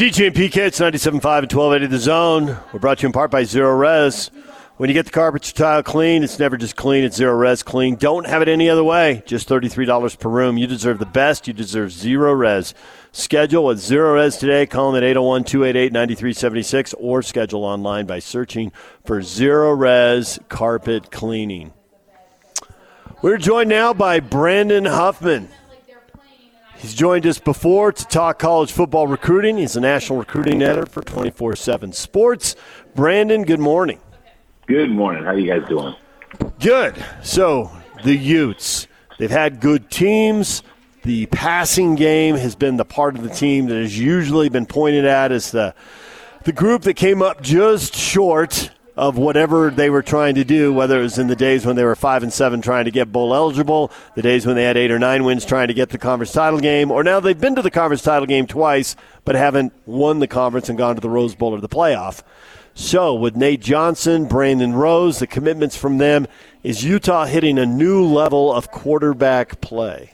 DJ and PK, it's 97.5 and 1280 The Zone. We're brought to you in part by Zerorez. When you get the carpet tile clean, it's never just clean, it's Zerorez clean. Don't have it any other way. Just $33 per room. You deserve the best. You deserve Zerorez. Schedule with Zerorez today. Call them at 801 288 9376 or schedule online by searching for Zerorez Carpet Cleaning. We're joined now by Brandon Huffman. He's joined us before to talk college football recruiting. He's a national recruiting editor for 24 7 Sports. Brandon, good morning. Good morning. How are you guys doing? Good. So, the Utes, they've had good teams. The passing game has been the part of the team that has usually been pointed at as the the group that came up just short of whatever they were trying to do, whether it was in the days when they were five and seven trying to get bowl eligible, the days when they had eight or nine wins trying to get the conference title game, or now they've been to the conference title game twice but haven't won the conference and gone to the Rose Bowl or the playoff. So, with Nate Johnson, Brandon Rose, the commitments from them, is Utah hitting a new level of quarterback play?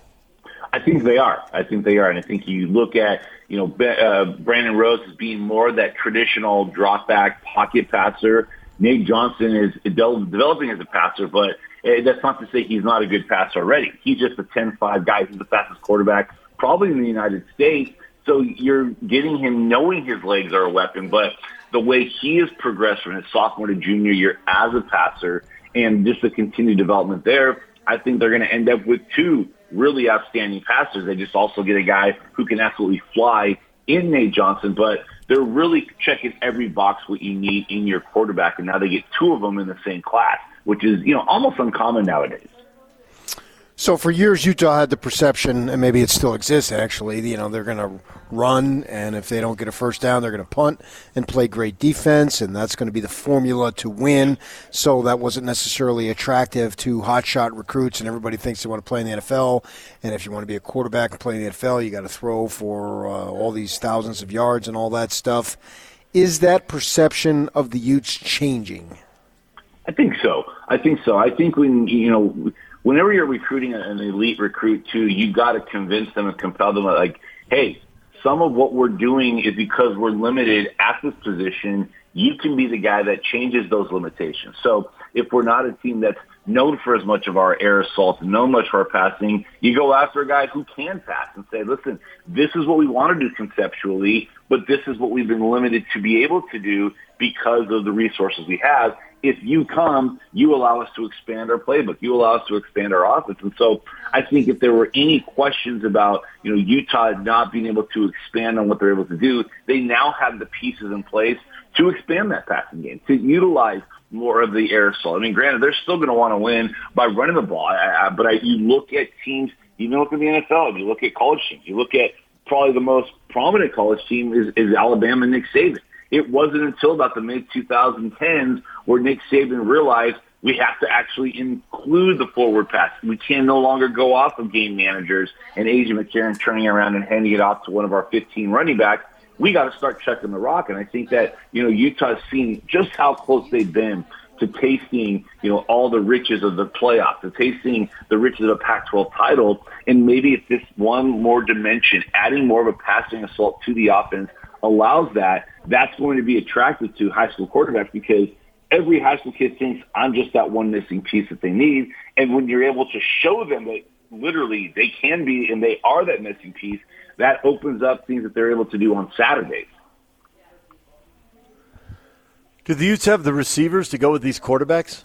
I think they are. I think they are. And I think you look at, you know, uh, Brandon Rose as being more that traditional drop back pocket passer Nate Johnson is developing as a passer, but eh, that's not to say he's not a good passer already. He's just a 10-5 guy. He's the fastest quarterback probably in the United States. So you're getting him knowing his legs are a weapon, but the way he has progressed from his sophomore to junior year as a passer and just the continued development there, I think they're going to end up with two really outstanding passers. They just also get a guy who can absolutely fly in Nate Johnson, but they're really checking every box what you need in your quarterback, and now they get two of them in the same class, which is you know almost uncommon nowadays. So for years, Utah had the perception, and maybe it still exists actually. You know, they're going to run, and if they don't get a first down, they're going to punt and play great defense, and that's going to be the formula to win. So that wasn't necessarily attractive to hotshot recruits, and everybody thinks they want to play in the NFL. And if you want to be a quarterback and play in the NFL, you got to throw for uh, all these thousands of yards and all that stuff. Is that perception of the Utes changing? I think so. I think so. I think when you know whenever you're recruiting an elite recruit too, you got to convince them and compel them like, hey, some of what we're doing is because we're limited at this position. You can be the guy that changes those limitations. So if we're not a team that's known for as much of our air assault known much for our passing, you go after a guy who can pass and say, listen, this is what we want to do conceptually, but this is what we've been limited to be able to do because of the resources we have if you come, you allow us to expand our playbook. You allow us to expand our offense. And so I think if there were any questions about, you know, Utah not being able to expand on what they're able to do, they now have the pieces in place to expand that passing game, to utilize more of the assault. I mean, granted, they're still going to want to win by running the ball, I, I, but I, you look at teams, even look at the NFL, you look at college teams, you look at probably the most prominent college team is, is Alabama Nick Saban. It wasn't until about the mid 2010s where Nick Saban realized we have to actually include the forward pass. We can no longer go off of game managers and A.J. McCarron turning around and handing it off to one of our 15 running backs. We got to start checking the rock. And I think that, you know, Utah's seen just how close they've been to tasting, you know, all the riches of the playoffs, to tasting the riches of a Pac-12 title. And maybe it's this one more dimension, adding more of a passing assault to the offense allows that, that's going to be attractive to high school quarterbacks because every high school kid thinks I'm just that one missing piece that they need. And when you're able to show them that literally they can be and they are that missing piece, that opens up things that they're able to do on Saturdays. Do the Utes have the receivers to go with these quarterbacks?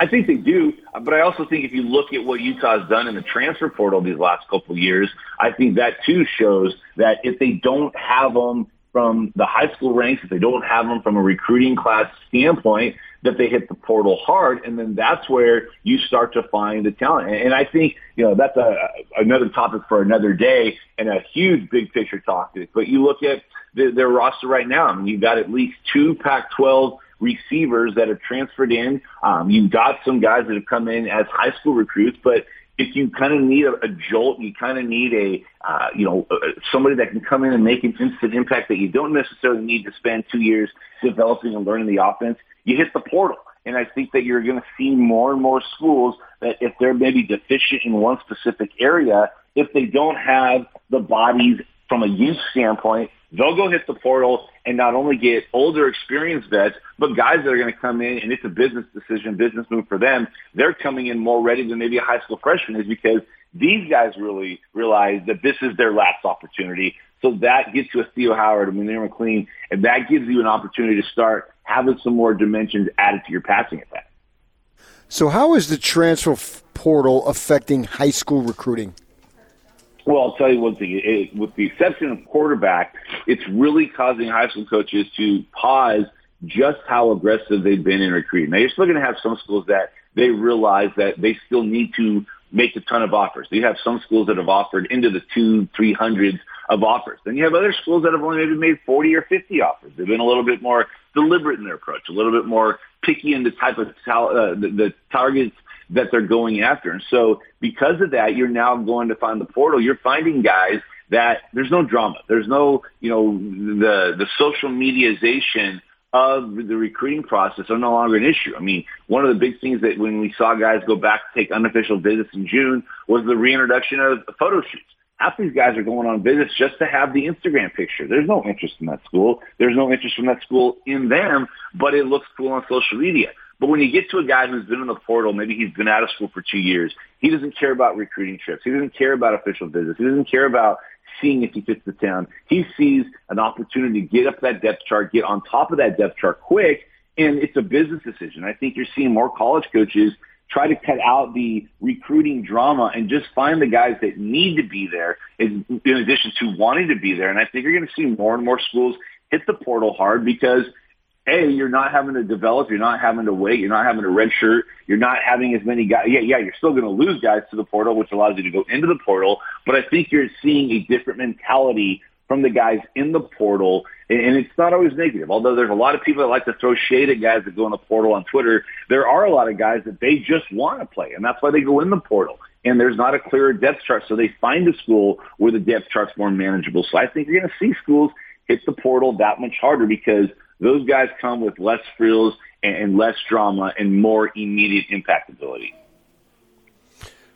I think they do, but I also think if you look at what Utah's done in the transfer portal these last couple of years, I think that too shows that if they don't have them from the high school ranks, if they don't have them from a recruiting class standpoint, that they hit the portal hard, and then that's where you start to find the talent. And I think you know that's a, another topic for another day and a huge big picture topic. But you look at the, their roster right now, I mean, you've got at least two Pac-12 receivers that have transferred in. Um, you've got some guys that have come in as high school recruits, but if you kind of need a, a jolt, you kind of need a, uh, you know, somebody that can come in and make an instant impact that you don't necessarily need to spend two years developing and learning the offense. You hit the portal. And I think that you're going to see more and more schools that if they're maybe deficient in one specific area, if they don't have the bodies from a youth standpoint they'll go hit the portal and not only get older experienced vets, but guys that are going to come in and it's a business decision, business move for them. They're coming in more ready than maybe a high school freshman is because these guys really realize that this is their last opportunity. So that gets you a Theo Howard, a Munir McClain, and that gives you an opportunity to start having some more dimensions added to your passing attack. So how is the transfer portal affecting high school recruiting? Well, I'll tell you one thing. It, with the exception of quarterback, it's really causing high school coaches to pause just how aggressive they've been in recruiting. Now, you're still going to have some schools that they realize that they still need to make a ton of offers. You have some schools that have offered into the two, three hundreds of offers. Then you have other schools that have only maybe made 40 or 50 offers. They've been a little bit more deliberate in their approach, a little bit more picky in the type of uh, the, the targets that they're going after. And so because of that, you're now going to find the portal. You're finding guys that there's no drama. There's no, you know, the, the social mediaization of the recruiting process are no longer an issue. I mean, one of the big things that when we saw guys go back to take unofficial visits in June was the reintroduction of photo shoots. Half these guys are going on visits just to have the Instagram picture. There's no interest in that school. There's no interest from that school in them, but it looks cool on social media. But when you get to a guy who's been in the portal, maybe he's been out of school for two years, he doesn't care about recruiting trips. He doesn't care about official visits. He doesn't care about seeing if he fits the town. He sees an opportunity to get up that depth chart, get on top of that depth chart quick, and it's a business decision. I think you're seeing more college coaches try to cut out the recruiting drama and just find the guys that need to be there in, in addition to wanting to be there. And I think you're going to see more and more schools hit the portal hard because – a, you're not having to develop, you're not having to wait, you're not having to redshirt, you're not having as many guys. Yeah, yeah, you're still going to lose guys to the portal, which allows you to go into the portal. But I think you're seeing a different mentality from the guys in the portal, and it's not always negative. Although there's a lot of people that like to throw shade at guys that go in the portal on Twitter, there are a lot of guys that they just want to play, and that's why they go in the portal. And there's not a clearer depth chart, so they find a school where the depth chart's more manageable. So I think you're going to see schools hit the portal that much harder because – those guys come with less frills and less drama and more immediate impactability.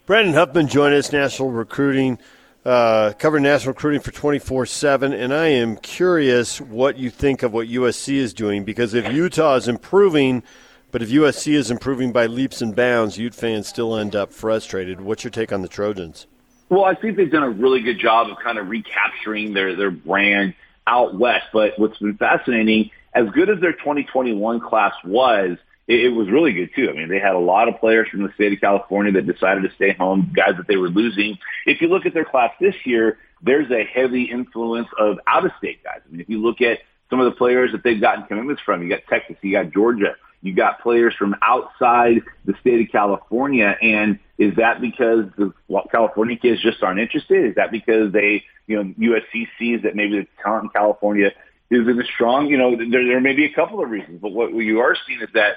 Brandon Huffman joined us, national recruiting, uh, covering national recruiting for 24 7. And I am curious what you think of what USC is doing because if Utah is improving, but if USC is improving by leaps and bounds, Ute fans still end up frustrated. What's your take on the Trojans? Well, I think they've done a really good job of kind of recapturing their, their brand out west. But what's been fascinating as good as their 2021 class was, it, it was really good too. I mean, they had a lot of players from the state of California that decided to stay home, guys that they were losing. If you look at their class this year, there's a heavy influence of out-of-state guys. I mean, if you look at some of the players that they've gotten commitments from, you got Texas, you got Georgia, you got players from outside the state of California. And is that because the California kids just aren't interested? Is that because they, you know, USC sees that maybe the talent in California is it strong? You know, there, there may be a couple of reasons, but what you are seeing is that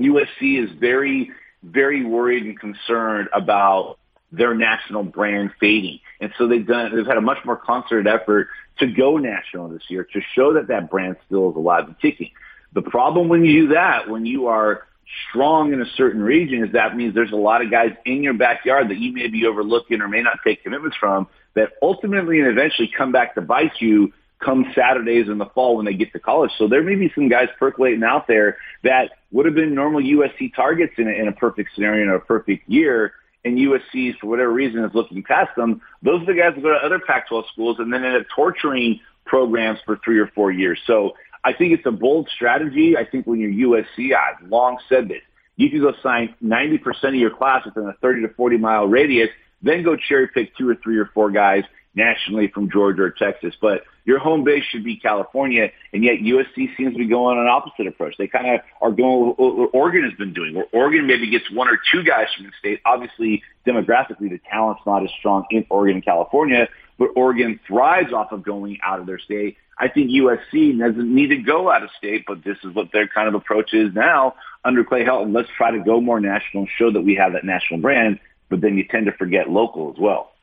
USC is very, very worried and concerned about their national brand fading. And so they've done, they've had a much more concerted effort to go national this year to show that that brand still is alive and kicking. The problem when you do that, when you are strong in a certain region, is that means there's a lot of guys in your backyard that you may be overlooking or may not take commitments from that ultimately and eventually come back to bite you come Saturdays in the fall when they get to college. So there may be some guys percolating out there that would have been normal USC targets in a, in a perfect scenario in a perfect year. And USC, for whatever reason, is looking past them. Those are the guys that go to other Pac-12 schools and then end up torturing programs for three or four years. So I think it's a bold strategy. I think when you're USC, I've long said this. You can go sign 90% of your class within a 30 to 40 mile radius, then go cherry pick two or three or four guys nationally from Georgia or Texas. But your home base should be California, and yet USC seems to be going on an opposite approach. They kind of are going what Oregon has been doing, where Oregon maybe gets one or two guys from the state. Obviously, demographically, the talent's not as strong in Oregon and California, but Oregon thrives off of going out of their state. I think USC doesn't need to go out of state, but this is what their kind of approach is now under Clay Helton. Let's try to go more national, and show that we have that national brand, but then you tend to forget local as well.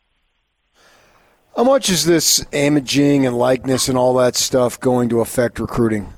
How much is this imaging and likeness and all that stuff going to affect recruiting?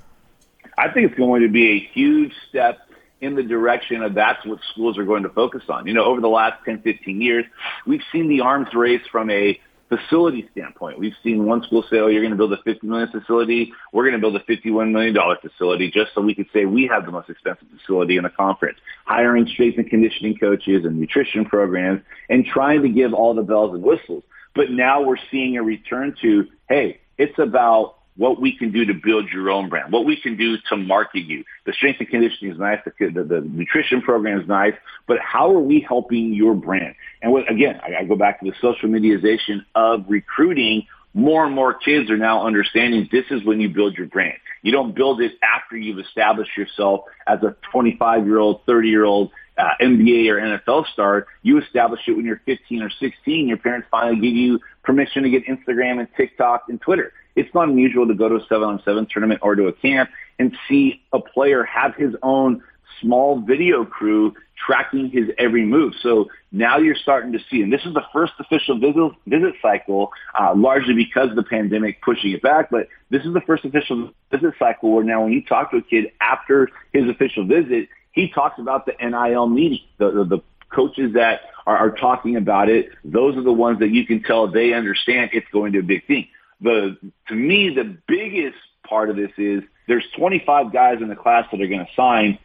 I think it's going to be a huge step in the direction of that's what schools are going to focus on. You know, over the last 10, 15 years, we've seen the arms race from a facility standpoint. We've seen one school say, oh, you're going to build a 50 million facility. We're going to build a $51 million facility just so we could say we have the most expensive facility in the conference. Hiring strength and conditioning coaches and nutrition programs and trying to give all the bells and whistles. But now we're seeing a return to, hey, it's about what we can do to build your own brand, what we can do to market you. The strength and conditioning is nice, the, the, the nutrition program is nice, but how are we helping your brand? And what, again, I, I go back to the social mediaization of recruiting. More and more kids are now understanding this is when you build your brand. You don't build it after you've established yourself as a 25 year old, 30 year old uh, NBA or NFL star. You establish it when you're 15 or 16. Your parents finally give you permission to get Instagram and TikTok and Twitter. It's not unusual to go to a seven on seven tournament or to a camp and see a player have his own small video crew tracking his every move. So now you're starting to see, and this is the first official visit, visit cycle, uh, largely because of the pandemic pushing it back, but this is the first official visit cycle where now when you talk to a kid after his official visit, he talks about the NIL meeting, the, the, the coaches that are, are talking about it. Those are the ones that you can tell they understand it's going to be a big thing the to me the biggest part of this is there's 25 guys in the class that are going to sign.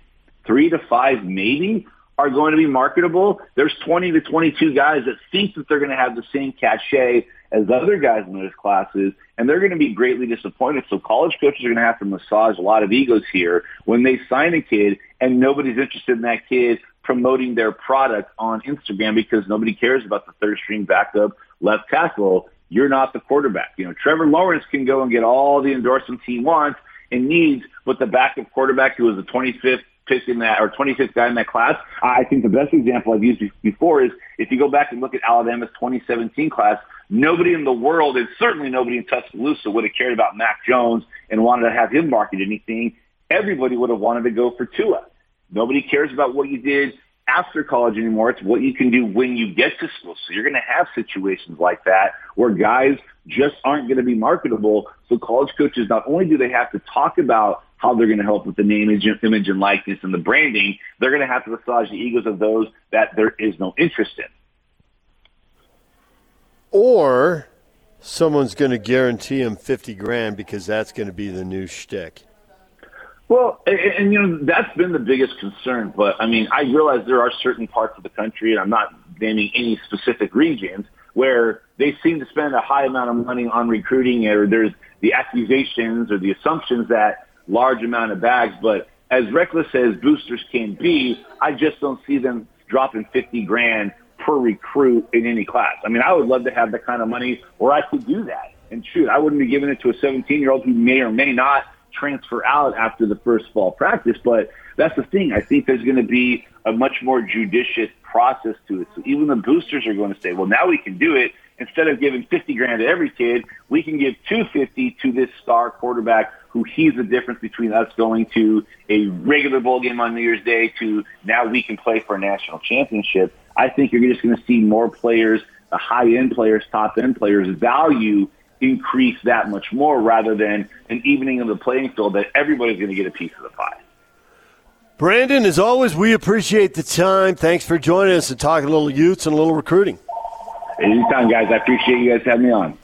Three to five maybe are going to be marketable. There's 20 to 22 guys that think that they're going to have the same cachet as other guys in those classes, and they're going to be greatly disappointed. So college coaches are going to have to massage a lot of egos here when they sign a kid and nobody's interested in that kid promoting their product on Instagram because nobody cares about the third string backup left tackle you're not the quarterback. You know, Trevor Lawrence can go and get all the endorsements he wants and needs, but the backup quarterback who was the 25th pick in that or 25th guy in that class, I think the best example I've used before is if you go back and look at Alabama's 2017 class, nobody in the world, and certainly nobody in Tuscaloosa, would have cared about Mac Jones and wanted to have him market anything. Everybody would have wanted to go for Tua. Nobody cares about what you did after college anymore. It's what you can do when you get to school. So you're going to have situations like that where guys just aren't going to be marketable. So college coaches, not only do they have to talk about how they're going to help with the name, image, and likeness and the branding, they're going to have to massage the egos of those that there is no interest in. Or someone's going to guarantee him 50 grand because that's going to be the new shtick. Well, and, and, you know that's been the biggest concern. But I mean, I realize there are certain parts of the country, and I'm not naming any specific regions, where they seem to spend a high amount of money on recruiting, or there's the accusations or the assumptions that large amount of bags. But as reckless as boosters can be, I just don't see them dropping 50 grand per recruit in any class. I mean, I would love to have that kind of money where I could do that. And shoot, I wouldn't be giving it to a 17 year old who may or may not transfer out after the first fall practice. But that's the thing. I think there's going to be a much more judicious process to it. So even the boosters are going to say, well, now we can do it. Instead of giving 50 grand to every kid, we can give 250 to this star quarterback who he's the difference between us going to a regular bowl game on New Year's Day to now we can play for a national championship. I think you're just going to see more players, the high end players, top end players value increase that much more rather than an evening of the playing field that everybody's going to get a piece of the pie. Brandon, as always, we appreciate the time. Thanks for joining us and talking a little Utes and a little recruiting. Anytime, guys. I appreciate you guys having me on.